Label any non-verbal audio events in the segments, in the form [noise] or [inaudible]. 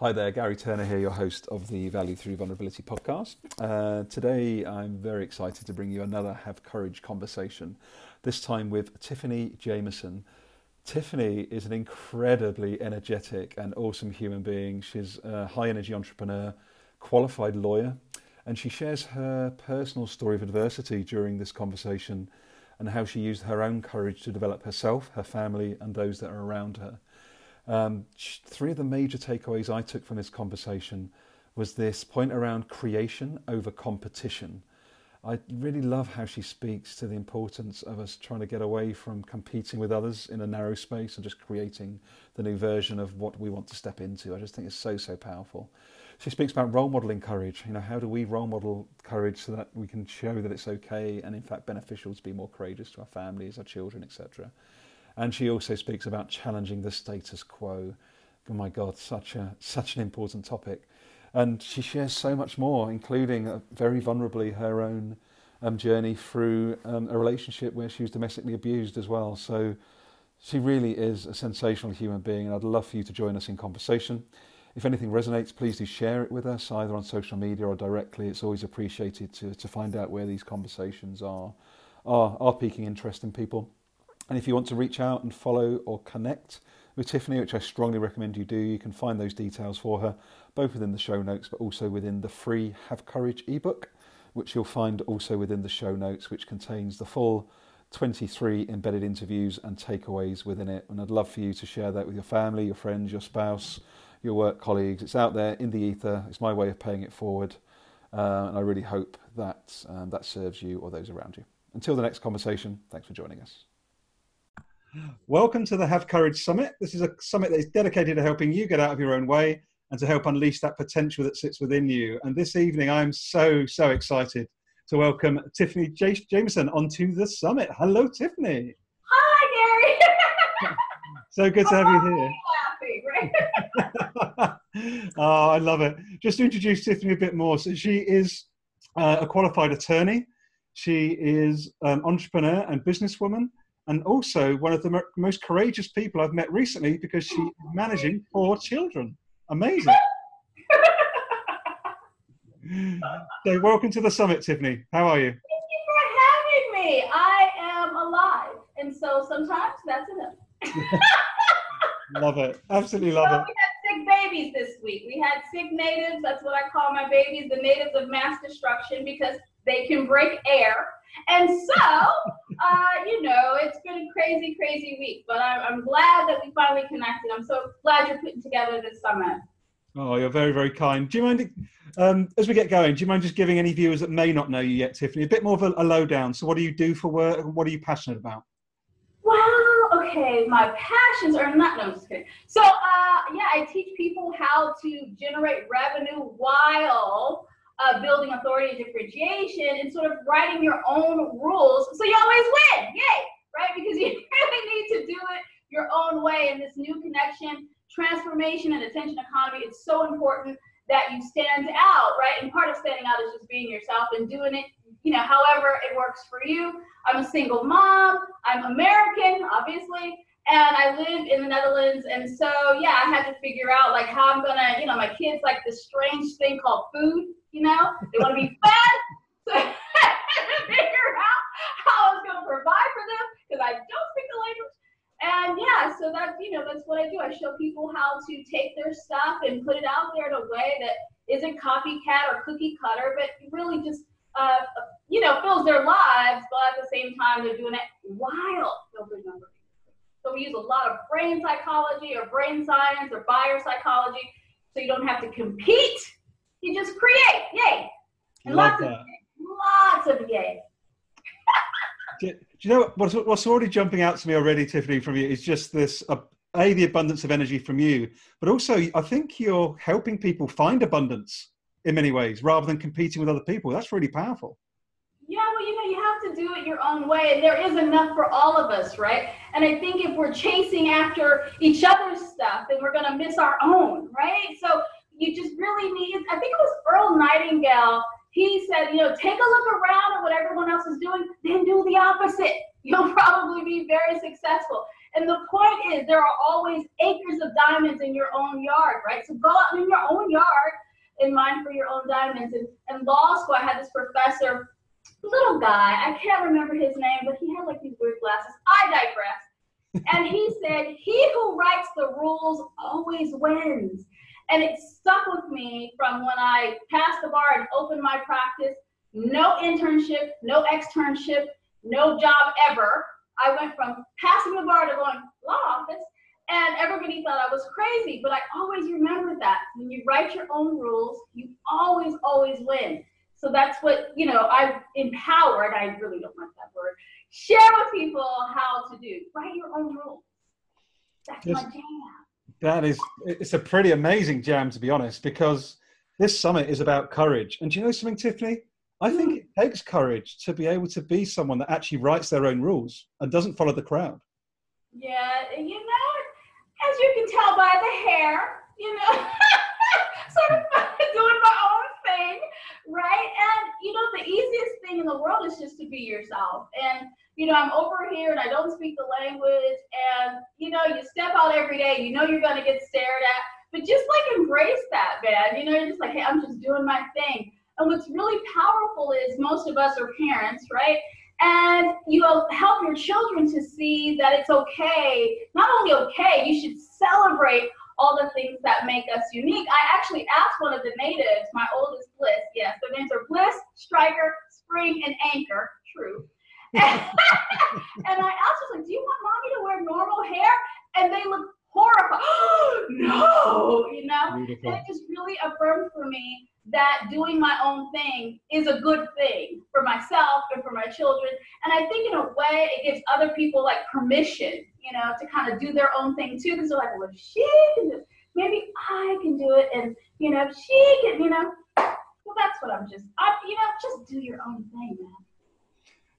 Hi there, Gary Turner here, your host of the Value Through Vulnerability podcast. Uh, today, I'm very excited to bring you another Have Courage conversation, this time with Tiffany Jameson. Tiffany is an incredibly energetic and awesome human being. She's a high energy entrepreneur, qualified lawyer, and she shares her personal story of adversity during this conversation and how she used her own courage to develop herself, her family, and those that are around her. Um, three of the major takeaways I took from this conversation was this point around creation over competition. I really love how she speaks to the importance of us trying to get away from competing with others in a narrow space and just creating the new version of what we want to step into. I just think it's so, so powerful. She speaks about role modeling courage. You know, how do we role model courage so that we can show that it's okay and, in fact, beneficial to be more courageous to our families, our children, etc. And she also speaks about challenging the status quo. Oh my God, such a such an important topic. And she shares so much more, including uh, very vulnerably her own um, journey through um, a relationship where she was domestically abused as well. So she really is a sensational human being, and I'd love for you to join us in conversation. If anything resonates, please do share it with us, either on social media or directly. It's always appreciated to, to find out where these conversations are, are, are piquing interest in people. And if you want to reach out and follow or connect with Tiffany, which I strongly recommend you do, you can find those details for her both within the show notes but also within the free Have Courage ebook, which you'll find also within the show notes, which contains the full 23 embedded interviews and takeaways within it. And I'd love for you to share that with your family, your friends, your spouse, your work colleagues. It's out there in the ether. It's my way of paying it forward. Uh, and I really hope that um, that serves you or those around you. Until the next conversation, thanks for joining us. Welcome to the Have Courage Summit. This is a summit that is dedicated to helping you get out of your own way and to help unleash that potential that sits within you. And this evening, I'm so, so excited to welcome Tiffany Jameson onto the summit. Hello, Tiffany. Hi, Gary. [laughs] so good to have you here. [laughs] [laughs] Oh, I love it. Just to introduce Tiffany a bit more. So she is uh, a qualified attorney. She is an entrepreneur and businesswoman and also one of the most courageous people I've met recently because she's managing four children. Amazing. [laughs] so, welcome to the summit, Tiffany. How are you? Thank you for having me. I am alive, and so sometimes that's enough. [laughs] love it. Absolutely love so it. We had sick babies this week. We had sick natives. That's what I call my babies, the natives of mass destruction, because they can break air and so, uh, you know, it's been a crazy, crazy week, but I'm, I'm glad that we finally connected. I'm so glad you're putting together this summit. Oh, you're very, very kind. Do you mind, um, as we get going, do you mind just giving any viewers that may not know you yet, Tiffany, a bit more of a, a lowdown? So, what do you do for work? What are you passionate about? Well, okay, my passions are not, no, I'm just kidding. So, uh, yeah, I teach people how to generate revenue while uh, building authority and differentiation and sort of writing your own rules so you always win. Yay! Right? Because you [laughs] really need to do it your own way in this new connection, transformation, and attention economy. It's so important that you stand out, right? And part of standing out is just being yourself and doing it, you know, however it works for you. I'm a single mom. I'm American, obviously and I live in the Netherlands. And so, yeah, I had to figure out like how I'm gonna, you know, my kids like this strange thing called food you know? They want to be [laughs] fed. So [laughs] I had to figure out how I was to provide for them because I don't speak the language. And yeah, so that's, you know, that's what I do. I show people how to take their stuff and put it out there in a way that isn't copycat or cookie cutter, but really just, uh, you know, fills their lives, but at the same time, they're doing it while building numbers. So we use a lot of brain psychology or brain science or buyer psychology so you don't have to compete you just create. Yay. And lots that. of lots of yay. [laughs] do, do, you know what's, what's already jumping out to me already, Tiffany, from you is just this uh, a the abundance of energy from you, but also I think you're helping people find abundance in many ways rather than competing with other people. That's really powerful. Yeah, well, you know, you have to do it your own way. There is enough for all of us, right? And I think if we're chasing after each other's stuff, then we're going to miss our own, right? So you just really need, I think it was Earl Nightingale. He said, you know, take a look around at what everyone else is doing, then do the opposite. [laughs] You'll probably be very successful. And the point is, there are always acres of diamonds in your own yard, right? So go out in your own yard and mine for your own diamonds. And in law school, I had this professor, little guy, I can't remember his name, but he had like these weird glasses. I digress. and he [laughs] said, He who writes the rules always wins. And it stuck with me from when I passed the bar and opened my practice. No internship, no externship, no job ever. I went from passing the bar to going law office, and everybody thought I was crazy. But I always remember that when you write your own rules, you always, always win. So that's what you know. I empower, and I really don't like that word. Share with people how to do. Write your own rules. That's my jam. That is, it's a pretty amazing jam to be honest, because this summit is about courage. And do you know something, Tiffany? I think hmm. it takes courage to be able to be someone that actually writes their own rules and doesn't follow the crowd. Yeah, you know, as you can tell by the hair, you know, [laughs] sort of [laughs] doing my right? And you know, the easiest thing in the world is just to be yourself. And you know, I'm over here and I don't speak the language, and you know, you step out every day, you know, you're gonna get stared at, but just like embrace that, man. You know, you're just like, hey, I'm just doing my thing. And what's really powerful is most of us are parents, right? And you help your children to see that it's okay, not only okay, you should celebrate all the things that make us unique. I actually asked one of the natives, my oldest Bliss, yes, their names are Bliss, Striker, Spring, and Anchor, true. [laughs] [laughs] and I asked her, like, do you want mommy to wear normal hair? And they look horrified. [gasps] no, you know? Beautiful. And it just really affirmed for me that doing my own thing is a good thing for myself and for my children. And I think in a way it gives other people like permission, you know, to kind of do their own thing too. Because they're like, well, if she can do it, maybe I can do it. And, you know, if she can, you know, well, that's what I'm just, I, you know, just do your own thing, man.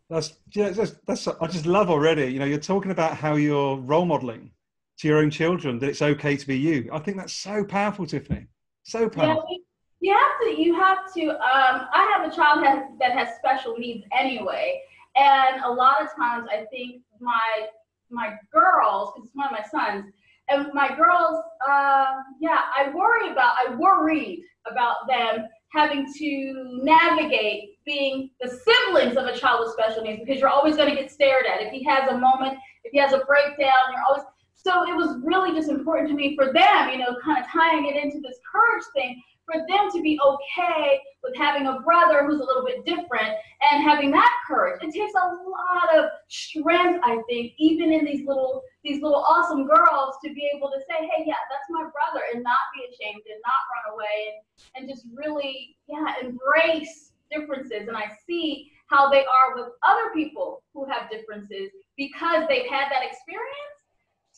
That's yeah, that's, that's I just love already. You know, you're talking about how you're role modeling to your own children that it's okay to be you. I think that's so powerful, Tiffany. So powerful. Yeah, you have to you have to um, i have a child has, that has special needs anyway and a lot of times i think my my girls because it's one of my sons and my girls uh, yeah i worry about i worried about them having to navigate being the siblings of a child with special needs because you're always going to get stared at if he has a moment if he has a breakdown you're always so it was really just important to me for them you know kind of tying it into this courage thing for them to be okay with having a brother who's a little bit different and having that courage. It takes a lot of strength, I think, even in these little these little awesome girls to be able to say, hey, yeah, that's my brother and not be ashamed and not run away and, and just really, yeah, embrace differences. And I see how they are with other people who have differences because they've had that experience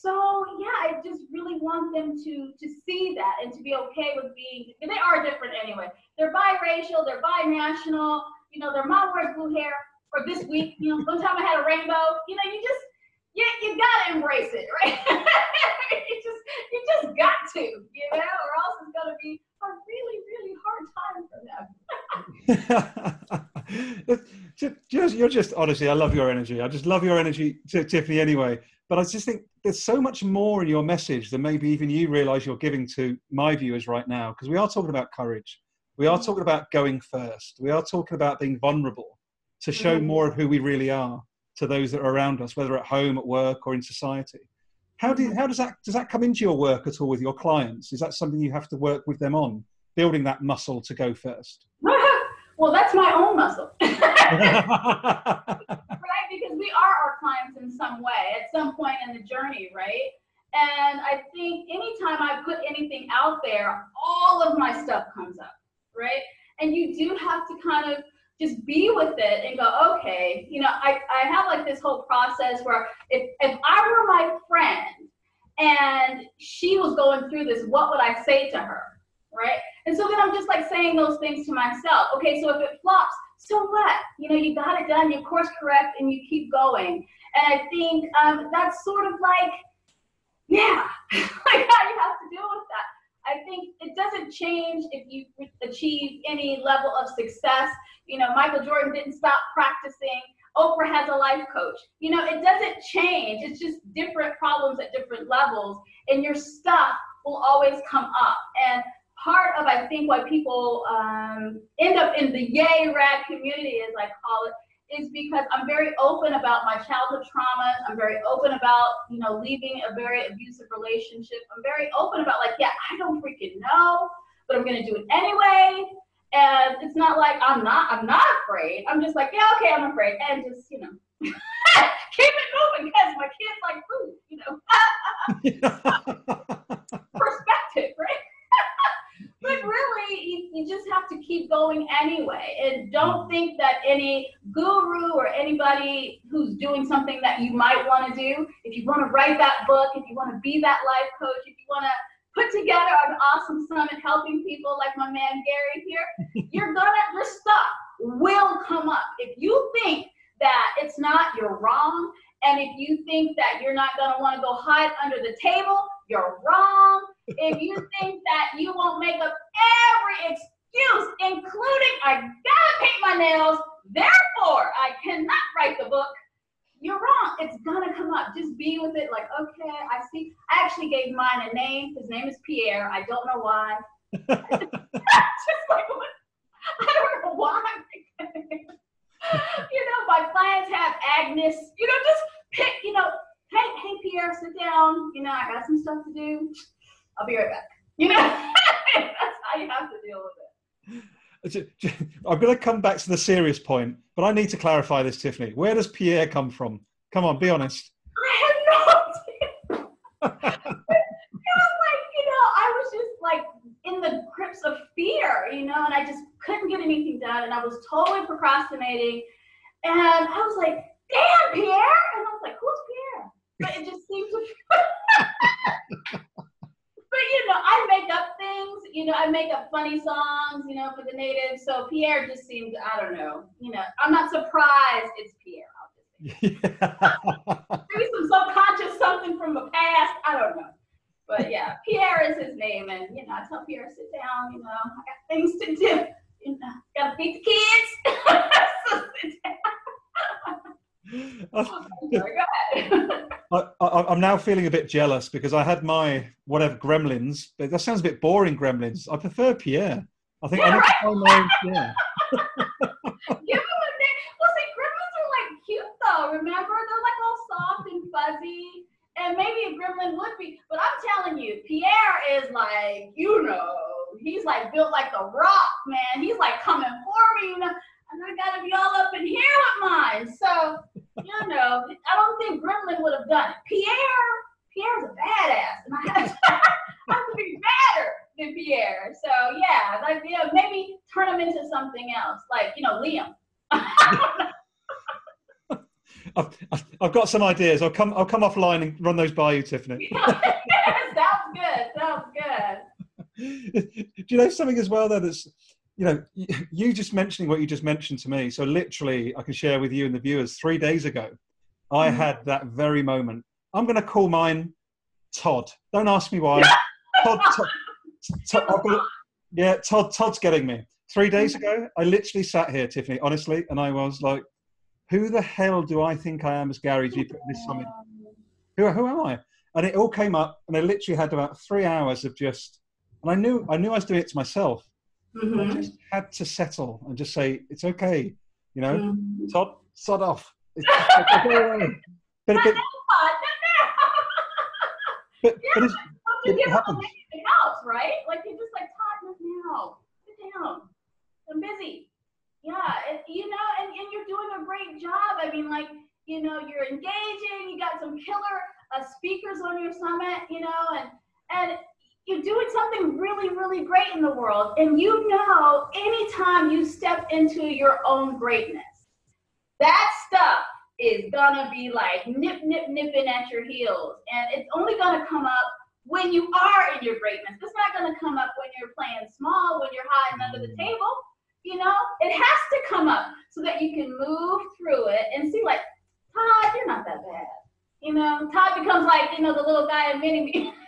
so yeah, I just really want them to to see that and to be okay with being. They are different anyway. They're biracial. They're binational. You know, their mom wears blue hair. Or this week, you know, one time I had a rainbow. You know, you just yeah, you gotta embrace it, right? [laughs] you just you just got to, you know, or else it's gonna be a really really hard time for them. [laughs] just, you're just honestly, I love your energy. I just love your energy, Tiffany. Anyway, but I just think there's so much more in your message than maybe even you realize you're giving to my viewers right now, because we are talking about courage. We are talking about going first. We are talking about being vulnerable to show mm-hmm. more of who we really are to those that are around us, whether at home, at work, or in society. How, do, how does, that, does that come into your work at all with your clients? Is that something you have to work with them on, building that muscle to go first? [laughs] well, that's my own muscle. [laughs] [laughs] because we are our clients in some way at some point in the journey, right? And I think anytime I put anything out there, all of my stuff comes up, right? And you do have to kind of just be with it and go, okay, you know, I, I have like this whole process where if, if I were my friend and she was going through this, what would I say to her? Right? And so then I'm just like saying those things to myself. Okay, so if it flops, so what? You know, you got it done, you course correct, and you keep going. And I think um, that's sort of like, yeah, [laughs] like how you have to deal with that. I think it doesn't change if you achieve any level of success. You know, Michael Jordan didn't stop practicing. Oprah has a life coach. You know, it doesn't change. It's just different problems at different levels, and your stuff will always come up. And part of I think why people um, end up in the yay rad community, as I call it, is because I'm very open about my childhood traumas. I'm very open about, you know, leaving a very abusive relationship. I'm very open about like, yeah, I don't freaking know, but I'm gonna do it anyway. And it's not like I'm not I'm not afraid. I'm just like, yeah, okay, I'm afraid. And just, you know, [laughs] keep it moving because my kids like food, you know. [laughs] [laughs] Perspective, right? But really, you, you, just have to keep going anyway. And don't think that any guru or anybody who's doing something that you might want to do, if you want to write that book, if you want to be that life coach, if you want to put together an awesome summit helping people like my man Gary here, [laughs] you're gonna, your stuff will come up. If you think that it's not, you're wrong. And if you think that you're not gonna wanna go hide under the table, you're wrong if you think that you won't make up every excuse, including I gotta paint my nails, therefore I cannot write the book, you're wrong. It's gonna come up. Just be with it. Like, okay, I see. I actually gave mine a name. His name is Pierre. I don't know why. [laughs] just like, what? [laughs] I don't know why. [laughs] you know, my clients have Agnes. You know, just pick. You know, hey, hey, Pierre, sit down. You know, I got some stuff to do. I'll be right back. You know, [laughs] that's how you have to deal with it. I'm going to come back to the serious point, but I need to clarify this, Tiffany. Where does Pierre come from? Come on, be honest. I have no idea. [laughs] like, you know, I was just like in the grips of fear, you know, and I just couldn't get anything done, and I was totally procrastinating. And I was like, damn, Pierre! And I was like, who's Pierre? But it just seemed to [laughs] but you know, I make up things. You know, I make up funny songs. You know, for the natives. So Pierre just seems, I don't know. You know, I'm not surprised it's Pierre. [laughs] Maybe some subconscious something from the past. I don't know. But yeah, Pierre is his name, and you know, I tell Pierre, sit down. You know, I got things to do. You know, gotta feed the kids. [laughs] so sit down. [laughs] Oh, [laughs] [laughs] I, am now feeling a bit jealous because I had my whatever Gremlins, but that sounds a bit boring. Gremlins. I prefer Pierre. I think yeah, I need right? to find my own [laughs] Pierre. Give him a name. Well, see, Gremlins are like cute though. Remember, they're like all soft and fuzzy, and maybe a Gremlin would be. But I'm telling you, Pierre is like, you know, he's like built like the Rock, man. He's like coming for me, you know and I gotta be all up in here with mine. So, you know, I don't think Gremlin would have done it. Pierre, Pierre's a badass, and I have to, [laughs] I have to be better than Pierre. So yeah, like you know, maybe turn him into something else, like you know, Liam. [laughs] I've, I've got some ideas. I'll come. I'll come offline and run those by you, Tiffany. [laughs] sounds good. Sounds good. Do you know something as well though that's you know, [laughs] you just mentioning what you just mentioned to me. So literally, I can share with you and the viewers. Three days ago, I mm. had that very moment. I'm going to call mine Todd. Don't ask me why. [laughs] Todd, Todd, Todd got, yeah, Todd. Todd's getting me. Three days ago, I literally sat here, Tiffany, honestly, and I was like, "Who the hell do I think I am as Gary G putting this summit? Who, who am I?" And it all came up, and I literally had about three hours of just, and I knew I knew I was doing it to myself Mm-hmm. I just had to settle and just say, it's okay. You know, mm-hmm. sod, sod off. It's, it's, but, but, but, but, yeah, it's, it, it happens. It helps, right? Like you're just like, Todd, now. Sit down. I'm busy. Yeah, and, you know, and, and you're doing a great job. I mean, like, you know, you're engaging. You got some killer uh, speakers on your summit, you know, and and you're doing something really, really great in the world. And you know, anytime you step into your own greatness, that stuff is gonna be like nip, nip, nipping at your heels. And it's only gonna come up when you are in your greatness. It's not gonna come up when you're playing small, when you're hiding under the mm. table. You know, it has to come up so that you can move through it and see, like, Todd, you're not that bad. You know, Todd becomes like, you know, the little guy in Mini Me. [laughs]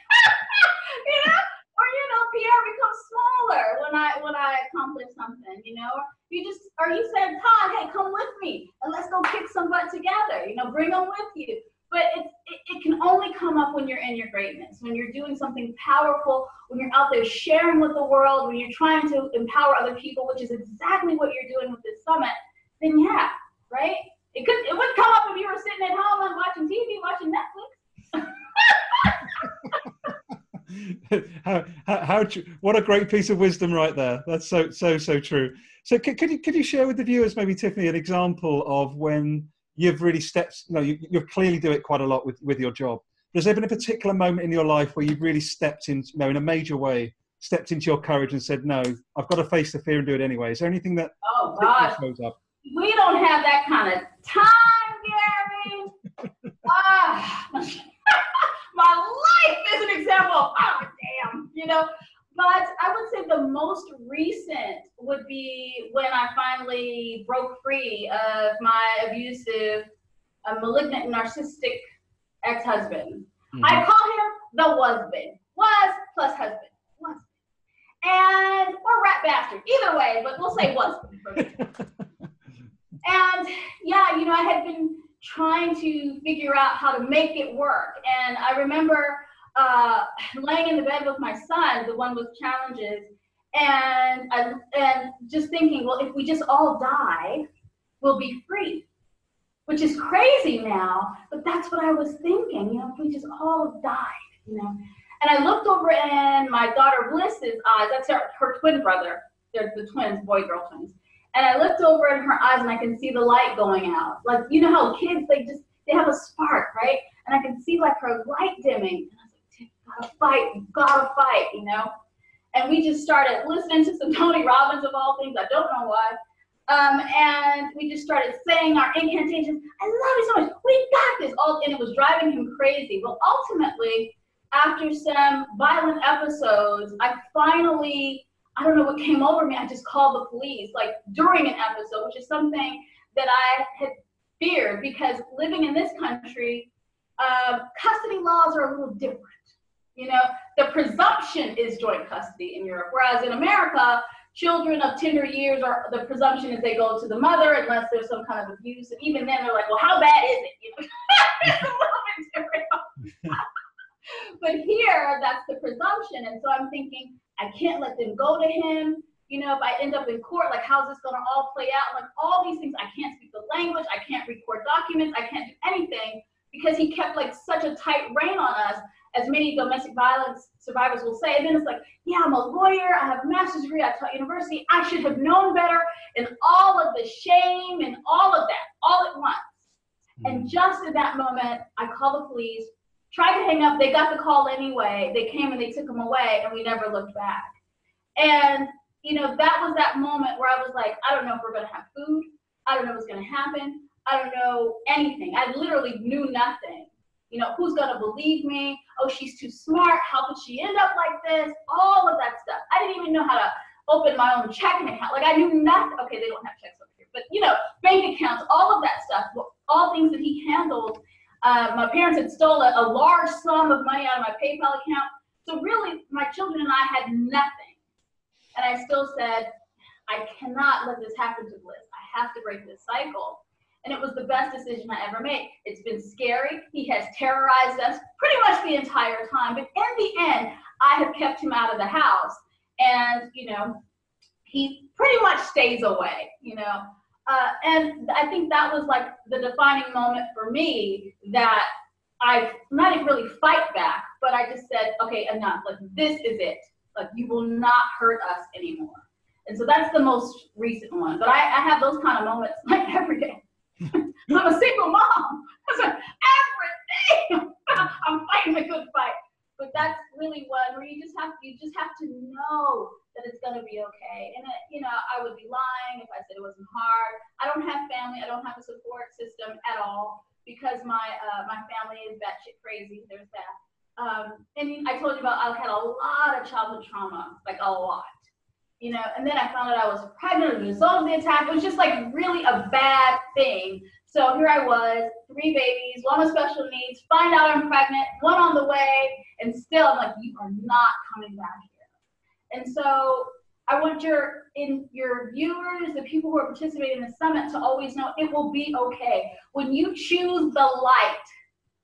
or you know, Pierre becomes smaller when I when I accomplish something, you know. You just or you said, Todd, hey, come with me and let's go kick some butt together. You know, bring them with you. But it, it, it can only come up when you're in your greatness, when you're doing something powerful, when you're out there sharing with the world, when you're trying to empower other people, which is exactly what you're doing with this summit. Then yeah, right? It could it would come up if you were sitting at home and watching TV, watching Netflix. [laughs] [laughs] how, how, how, what a great piece of wisdom right there. That's so, so, so true. So could, could, you, could you share with the viewers, maybe Tiffany, an example of when you've really stepped, you know, you, you clearly do it quite a lot with, with your job. Has there been a particular moment in your life where you've really stepped in, you know, in a major way, stepped into your courage and said, no, I've got to face the fear and do it anyway? Is there anything that oh, gosh. shows up? We don't have that kind of time, Gary. [laughs] ah, [laughs] my life is an example of, oh, damn, you know. But I would say the most recent would be when I finally broke free of my abusive, uh, malignant, narcissistic ex-husband. Mm-hmm. I call him the husband. Was plus husband. Was. And or rat bastard. Either way, but we'll say was. [laughs] and yeah, you know, I had been trying to figure out how to make it work. And I remember uh, laying in the bed with my son, the one with challenges, and I, and just thinking, well, if we just all die, we'll be free, which is crazy now. But that's what I was thinking. You know, if we just all died, you know. And I looked over in my daughter Bliss's eyes. That's her, her twin brother. They're the twins, boy girl twins. And I looked over in her eyes and I can see the light going out. Like, you know how kids, they just, they have a spark, right? And I can see like her light dimming. And I was like, gotta fight, gotta fight, you know? And we just started listening to [laughs] some Tony Robbins of all things. I don't know why. Um, and we just started saying our incantations. I love you so much. We got this. All and it was driving him crazy. Well, ultimately, after some violent episodes, I finally I don't know what came over me. I just called the police, like during an episode, which is something that I had feared because living in this country, uh, custody laws are a little different. You know, the presumption is joint custody in Europe, whereas in America, children of tender years are the presumption is they go to the mother unless there's some kind of abuse, and even then they're like, well, how bad is it? [laughs] You know, it's a little bit different. [laughs] but here, that's the presumption, and so I'm thinking I can't let them go to him. You know, if I end up in court, like how's this gonna all play out? Like all these things, I can't speak the language, I can't record documents, I can't do anything because he kept like such a tight rein on us, as many domestic violence survivors will say. And then it's like, yeah, I'm a lawyer, I have a master's degree, I taught university, I should have known better, and all of the shame and all of that, all at once. And mm. just in that moment, I call the police, tried to hang up. They got the call anyway. They came and they took him away, and we never looked back. And you know, that was that moment where I was like, I don't know if we're gonna have food. I don't know what's gonna happen. I don't know anything. I literally knew nothing. You know, who's gonna believe me? Oh, she's too smart. How could she end up like this? All of that stuff. I didn't even know how to open my own checking account. Like I knew nothing. Okay, they don't have checks over here, but you know, bank accounts, all of that stuff. All things that he handled uh, my parents had stolen a large sum of money out of my PayPal account. So really, my children and I had nothing. And I still said, I cannot let this happen to Bliss. I have to break this cycle. And it was the best decision I ever made. It's been scary. He has terrorized us pretty much the entire time. But in the end, I have kept him out of the house. And, you know, he pretty much stays away, you know. Uh, and I think that was like the defining moment for me that I not even really fight back, but I just said, okay, enough. Like this is it. Like you will not hurt us anymore. And so that's the most recent one. But I, I have those kind of moments [laughs] like every day. [laughs] I'm a single mom. [laughs] every day I'm fighting a good fight. But that's really one where you just have you just have to know that it's gonna be okay. And it, you know, I would be lying if I said it wasn't hard. I don't have family. I don't have a support system at all because my uh, my family is batshit crazy. There's that. Um, and I told you about I've had a lot of childhood trauma, like a lot. You know, and then I found out I was pregnant as a result of the attack. It was just like really a bad thing. So here I was, three babies, one with special needs, find out I'm pregnant, one on the way, and still I'm like, you are not coming back here. And so I want your in your viewers, the people who are participating in the summit, to always know it will be okay. When you choose the light,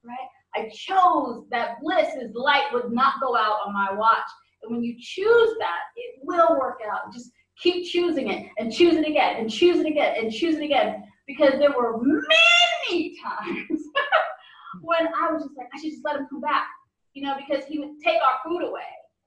right? I chose that bliss is light would not go out on my watch. And when you choose that, it will work out. Just keep choosing it and choose it again and choose it again and choose it again. Because there were many times [laughs] when I was just like, I should just let him come back, you know, because he would take our food away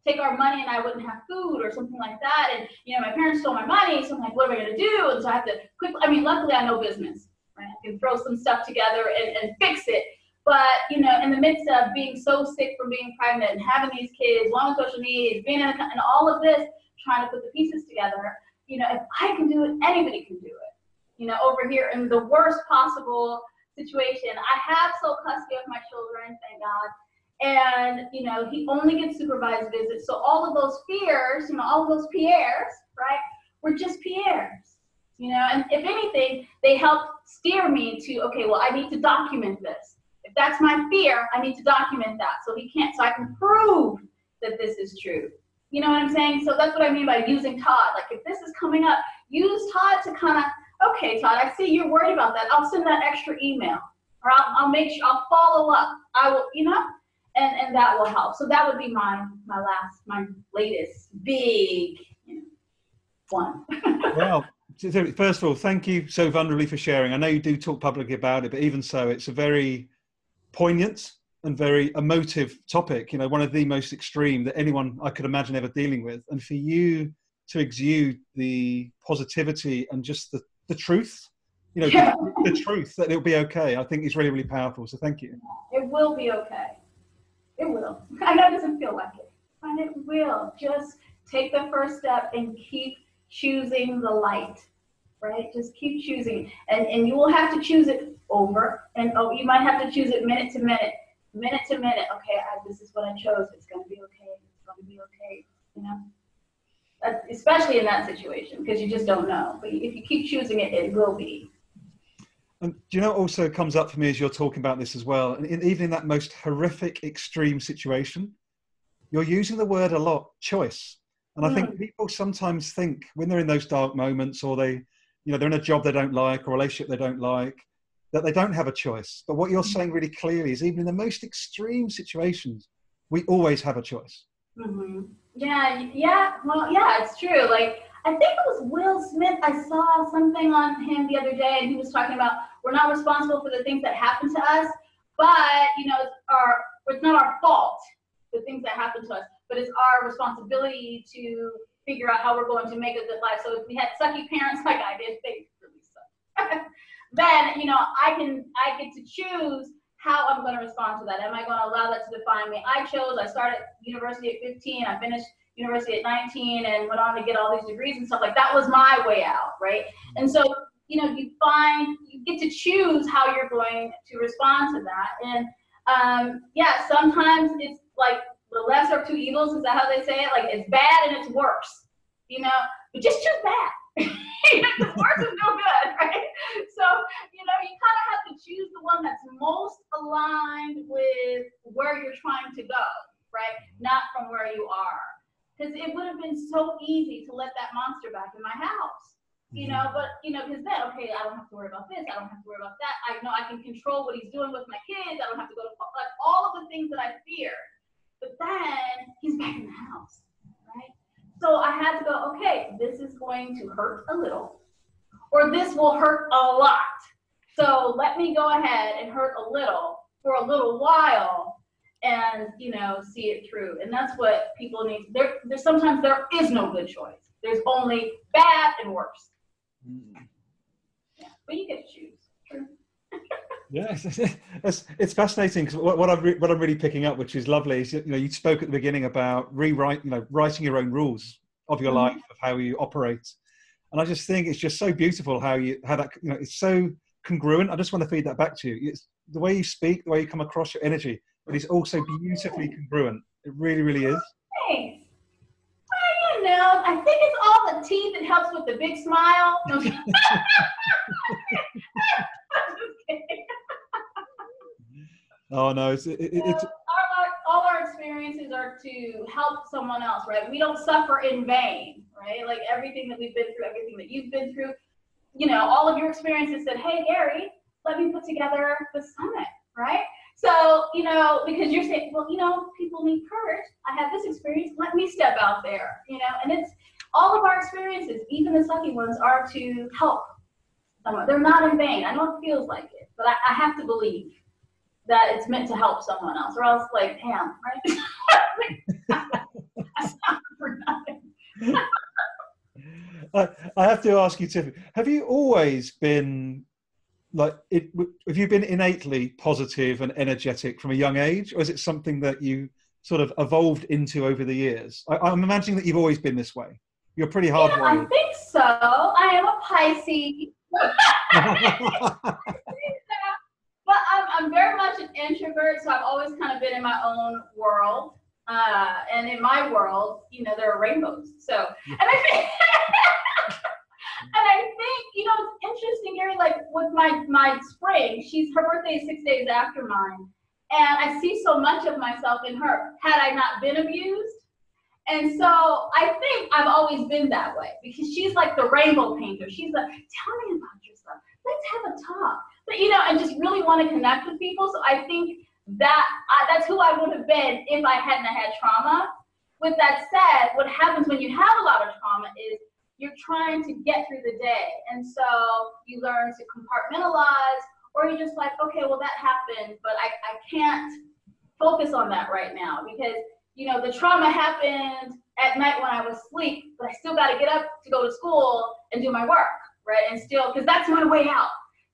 take our money and I wouldn't have food or something like that. And you know, my parents stole my money, so I'm like, what am I gonna do? And so I have to quickly. I mean, luckily I know business, right? I can throw some stuff together and, and fix it. But you know, in the midst of being so sick from being pregnant and having these kids, long social needs, being in a, and all of this, trying to put the pieces together, you know, if I can do it, anybody can do it. You know, over here in the worst possible situation, I have sole custody of my children, thank God. And you know he only gets supervised visits. So all of those fears you know all those pierres right were just pierres you know. And if anything they help steer me to okay well i need to document this. If that's my fear i need to document that so he can't so i can prove that this is true. You know what i'm saying? So that's what i mean by using todd. Like if this is coming up use todd to kind of okay todd i see you're worried about that i'll send that extra email or I'll, I'll make sure i'll follow up i will you know and and that will help. So that would be my my last my latest big you know, one. [laughs] well, first of all, thank you so vulnerably for sharing. I know you do talk publicly about it, but even so, it's a very poignant and very emotive topic. You know, one of the most extreme that anyone I could imagine ever dealing with. And for you to exude the positivity and just the, the truth you know yeah. the, [laughs] the, truth that it'll be okay i think is really really powerful so thank you it will be okay it will. I know it doesn't feel like it, but it will. Just take the first step and keep choosing the light, right? Just keep choosing. And, and you will have to choose it over. And oh, you might have to choose it minute to minute, minute to minute. Okay, I, this is what I chose. It's going to be okay. It's going to be okay. You know? That's, especially in that situation because you just don't know. But if you keep choosing it, it will be. And do you know what also comes up for me as you're talking about this as well? And in, even in that most horrific, extreme situation, you're using the word a lot, choice. And I think people sometimes think when they're in those dark moments or they, you know, they're in a job they don't like or a relationship they don't like, that they don't have a choice. But what you're mm. saying really clearly is even in the most extreme situations, we always have a choice. Mm-hmm. Yeah, yeah, well, yeah, it's true. Like, I think it was Will Smith. I saw something on him the other day, and he was talking about we're not responsible for the things that happen to us, but you know, it's our it's not our fault the things that happen to us, but it's our responsibility to figure out how we're going to make a good life. So if we had sucky parents like I did, they really suck. [laughs] then you know, I can I get to choose how I'm going to respond to that. Am I going to allow that to define me? I chose. I started university at 15. I finished university at 19 and went on to get all these degrees and stuff like that was my way out right and so you know you find you get to choose how you're going to respond to that and um, yeah sometimes it's like the lesser of two evils is that how they say it like it's bad and it's worse you know but just choose bad [laughs] [laughs] the worse is no good right so you know you kind of have to choose the one that's most aligned with where you're trying to go right not from where you are because it would have been so easy to let that monster back in my house. You know, mm-hmm. but you know, because then okay, I don't have to worry about this, I don't have to worry about that. I know I can control what he's doing with my kids. I don't have to go to like all of the things that I fear. But then he's back in the house? So I had to go, okay, this is going to hurt a little, or this will hurt a lot. So let me go ahead and hurt a little for a little while and you know see it through. And that's what people need. There there's sometimes there is no good choice. There's only bad and worse. Mm. yeah but you get to choose yeah [laughs] it's, it's fascinating because what, what, I'm re- what I'm really picking up which is lovely is you know you spoke at the beginning about rewrite you know writing your own rules of your mm-hmm. life of how you operate and I just think it's just so beautiful how you how that you know it's so congruent I just want to feed that back to you it's the way you speak the way you come across your energy but it's also beautifully congruent. It really, really is. Thanks. Well, you know, I think it's all the teeth that helps with the big smile. [laughs] [laughs] oh no, it's it, it, our, all our experiences are to to help someone else, right? We don't suffer in vain, right? Like everything that we've been through, everything that you've been through, you know, all of your experiences said, hey, Gary, let me put together the summit, right? So, you know, because you're saying, well, you know, people need courage. I have this experience. Let me step out there, you know, and it's all of our experiences, even the sucky ones, are to help someone. They're not in vain. I know it feels like it, but I, I have to believe that it's meant to help someone else, or else, like, damn, right? for [laughs] nothing. I, I have to ask you, Tiffany, have you always been like it have you been innately positive and energetic from a young age or is it something that you sort of evolved into over the years I, am imagining that you've always been this way you're pretty hard yeah, i think so i am a pisces [laughs] but I'm, I'm very much an introvert so i've always kind of been in my own world uh, and in my world you know there are rainbows so and i think [laughs] and I think, you know, it's interesting, Gary, like with my my spring, she's her birthday is six days after mine. And I see so much of myself in her. Had I not been abused? And so I think I've always been that way because she's like the rainbow painter. She's like, tell me about yourself. Let's have a talk. You know, and just really want to connect with people. So I think that I, that's who I would have been if I hadn't had trauma. With that said, what happens when you have a lot of trauma is you're trying to get through the day. And so you learn to compartmentalize, or you're just like, okay, well, that happened, but I, I can't focus on that right now because, you know, the trauma happened at night when I was asleep, but I still got to get up to go to school and do my work, right? And still, because that's my way out.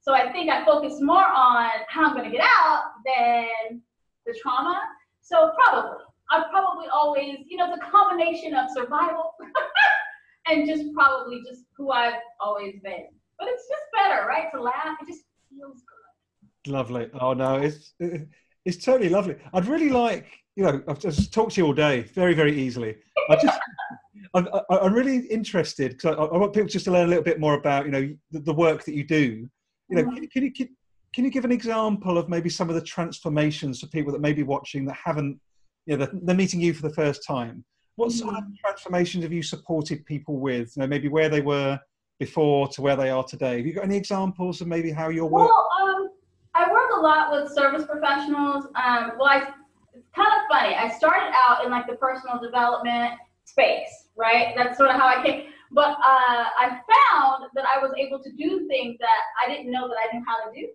So I think I focus more on how I'm going to get out than the trauma. So probably, I've probably always, you know, it's a combination of survival [laughs] and just probably just who I've always been. But it's just better, right? To laugh, it just feels good. Lovely. Oh no, it's it's totally lovely. I'd really like, you know, I've just talked to you all day, very very easily. I just. [laughs] I'm, I'm really interested because I, I, want people just to learn a little bit more about, you know, the, the work that you do. You know, mm-hmm. can, can, you can, can you give an example of maybe some of the transformations for people that may be watching that haven't, you know, they're, they're meeting you for the first time? What sort of mm. transformations have you supported people with? You know, maybe where they were before to where they are today. Have you got any examples of maybe how your work? Well, um, I work a lot with service professionals. Um, well, I, it's kind of funny. I started out in like the personal development space, right? That's sort of how I came. But uh, I found that I was able to do things that I didn't know that I knew how to do.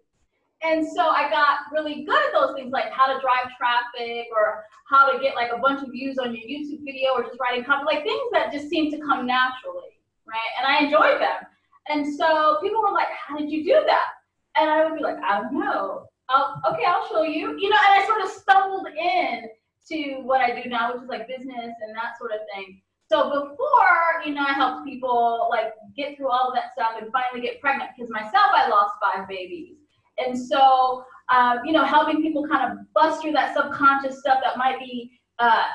And so I got really good at those things, like how to drive traffic or how to get like a bunch of views on your YouTube video or just writing comments, like things that just seem to come naturally, right? And I enjoyed them. And so people were like, how did you do that? And I would be like, I don't know. I'll, okay, I'll show you. You know, and I sort of stumbled in to what I do now, which is like business and that sort of thing. So before, you know, I helped people like get through all of that stuff and finally get pregnant because myself, I lost five babies. And so, um, you know, helping people kind of bust through that subconscious stuff that might be uh,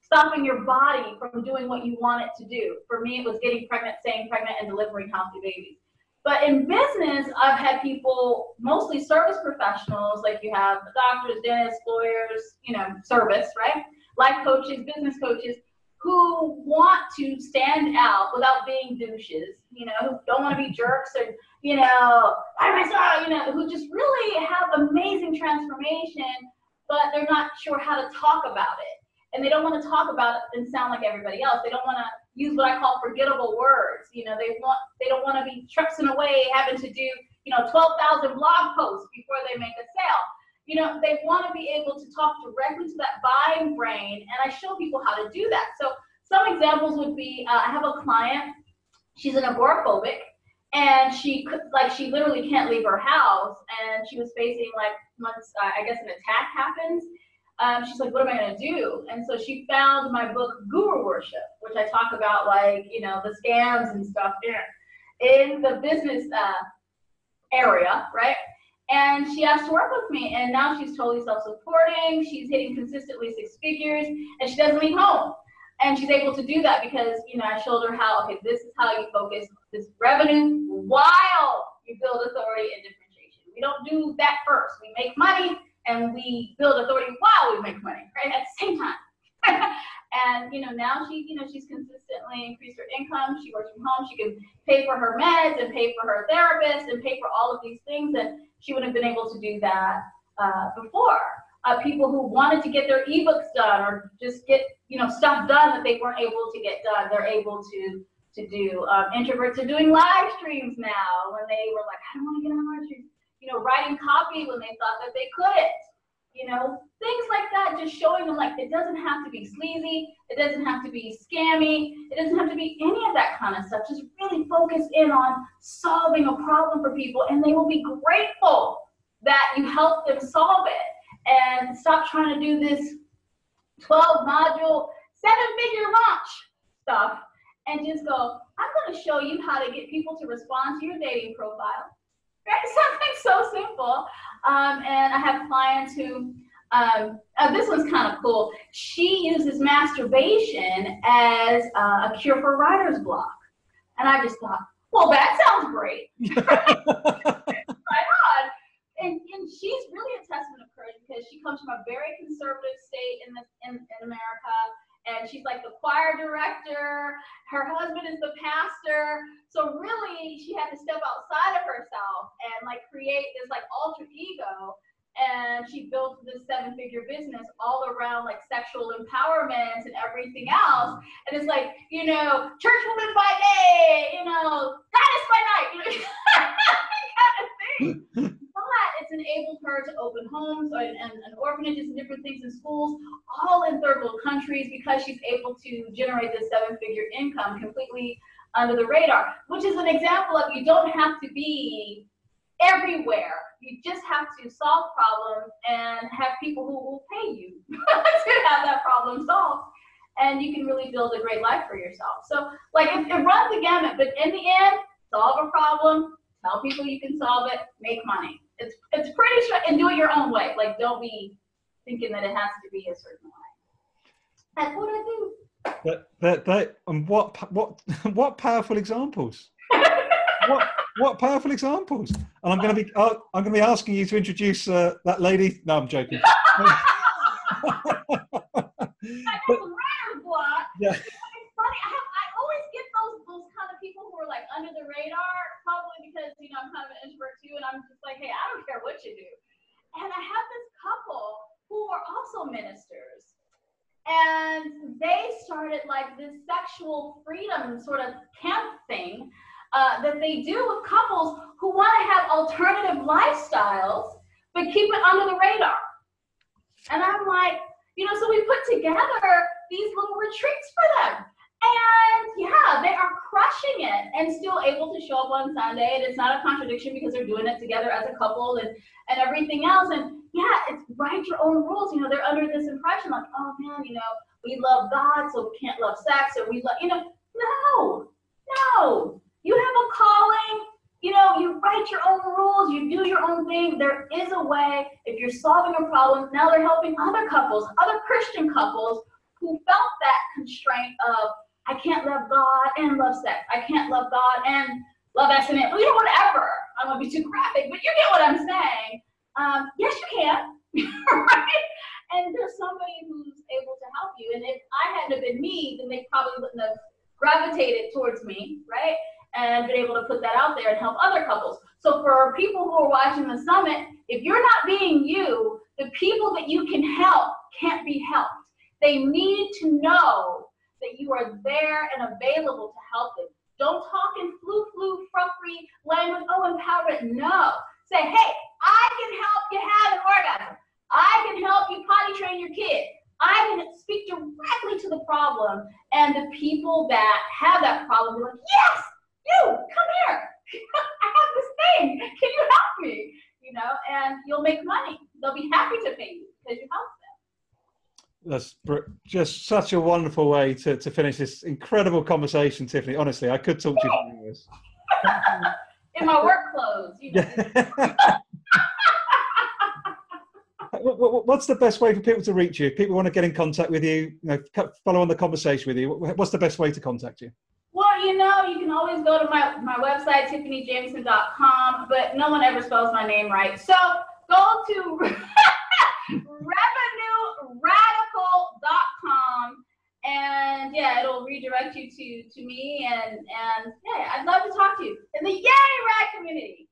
stopping your body from doing what you want it to do. For me, it was getting pregnant, staying pregnant, and delivering healthy babies. But in business, I've had people, mostly service professionals, like you have doctors, dentists, lawyers, you know, service, right? Life coaches, business coaches, who want to stand out without being douches, you know, who don't want to be jerks and you know, myself, you know, who just really have amazing transformation, but they're not sure how to talk about it. And they don't want to talk about it and sound like everybody else. They don't want to use what I call forgettable words. You know, they want they don't want to be truxing away having to do, you know, 12,000 blog posts before they make a sale. You know, they want to be able to talk directly to that buying brain, and I show people how to do that. So some examples would be, uh, I have a client, she's an agoraphobic, and she could like she literally can't leave her house and she was facing like once uh, i guess an attack happens um, she's like what am i to do and so she found my book guru worship which i talk about like you know the scams and stuff in, in the business uh, area right and she asked to work with me and now she's totally self-supporting she's hitting consistently six figures and she doesn't leave home and she's able to do that because you know I showed her how okay this is how you focus this revenue while you build authority and differentiation. We don't do that first. We make money and we build authority while we make money, right? At the same time. [laughs] and you know now she you know she's increased her income. She works from home. She can pay for her meds and pay for her therapist and pay for all of these things and she wouldn't have been able to do that uh, before. Uh, people who wanted to get their ebooks done or just get you know stuff done that they weren't able to get done they're able to to do. Um, introverts are doing live streams now. When they were like i don't want to get on live streams you know writing copy when they thought that they couldn't you know, things like that, just showing them like it doesn't have to be sleazy, it doesn't have to be scammy, it doesn't have to be any of that kind of stuff. Just really focus in on solving a problem for people, and they will be grateful that you helped them solve it. And stop trying to do this 12 module, seven figure launch stuff, and just go, I'm going to show you how to get people to respond to your dating profile. Right? [laughs] Something so simple. Um, and I have clients who, um, oh, this one's kind of cool. She uses masturbation as uh, a cure for writer's block. And I just thought, well, that sounds great. [laughs] right on. And, and she's really a testament of courage because she comes from a very conservative state in, the, in, in America and she's like the choir director. Her husband is the pastor. So really, she had to step outside of herself and like create this like alter ego. And she built this seven figure business all around like sexual empowerment and everything else. And it's like, you know, church woman by day, you know, goddess by night, you know, [laughs] kind of thing. [laughs] but it's enabled her to open homes and, and, orphanages and different things in schools, all in third world countries, because she's able to generate this seven figure income completely under the radar, which is an example of you don't have to be everywhere. You just have to solve problems and have people who will pay you [laughs] to have that problem solved. And you can really build a great life for yourself. So, like, it, it runs the gamut, but in the end, solve a problem, tell people you can solve it, make money. It's it's pretty straight, and do it your own way. Like, don't be thinking that it has to be a certain way. That's what I do. That that that and what what [laughs] what powerful examples. what what powerful examples. And I'm going to be uh, I'm going to be asking you to introduce uh, that lady. No, I'm joking. [laughs] but, [laughs] yeah. It's funny. I, have, I always get those those kind of people who are like under the radar, probably because you know I'm kind of an introvert too, and I'm just like, hey, I don't care what you do. And I have this couple who are also ministers, and they started like this sexual freedom sort of camp thing uh, that they do with couples who want to have alternative lifestyles but keep it under the radar. And I'm like, you know, so we put together these little retreats for them. And yeah, they are crushing it and still able to show up on Sunday. And it's not a contradiction because they're doing it together as a couple and, and everything else. And yeah, it's write your own rules. You know, they're under this impression like, oh man, you know, we love God, so we can't love sex, or we love, you know, no, no. You have a calling. You know, you write your own rules, you do your own thing. There is a way. If you're solving a problem, now they're helping other couples, other Christian couples who felt that constraint of I can't love God and love sex. I can't love God and love S&M. You know, whatever. I don't want to be too graphic, but you get what I'm saying. Um, yes, you can, [laughs] right? And there's somebody who's able to help you. And if I hadn't have been me, then they probably wouldn't have gravitated towards me, right? And been able to put that out there and help other couples. So for people who are watching the summit, if you're not being you, the people that you can help can't be helped. They need to know that you are there and available to help them. Don't talk in flu flu fruffery language. Oh, empowerment. No. Say, hey, I can help you have an orgasm. I can help you potty train your kid. I can speak directly to the problem, and the people that have that problem be like, yes, you, come here. [laughs] I have this thing. Can you help me? You know, and you'll make money. They'll be happy to pay you because you help that's just such a wonderful way to, to finish this incredible conversation, Tiffany. Honestly, I could talk to you for hours. [laughs] In my work clothes. You know. [laughs] What's the best way for people to reach you? If people want to get in contact with you, you know, follow on the conversation with you, what's the best way to contact you? Well, you know, you can always go to my, my website, tiffanyjameson.com, but no one ever spells my name right. So go to [laughs] revenue radical.com and yeah, it'll redirect you to to me, and and yeah, I'd love to talk to you in the Yay Rad community.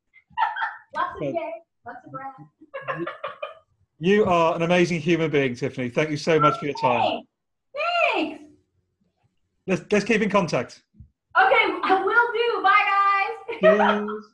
[laughs] lots of yay, lots of rad. [laughs] You are an amazing human being, Tiffany. Thank you so much for your time. Thanks. Let's let's keep in contact. Okay, I will do. Bye, guys. Cheers. [laughs]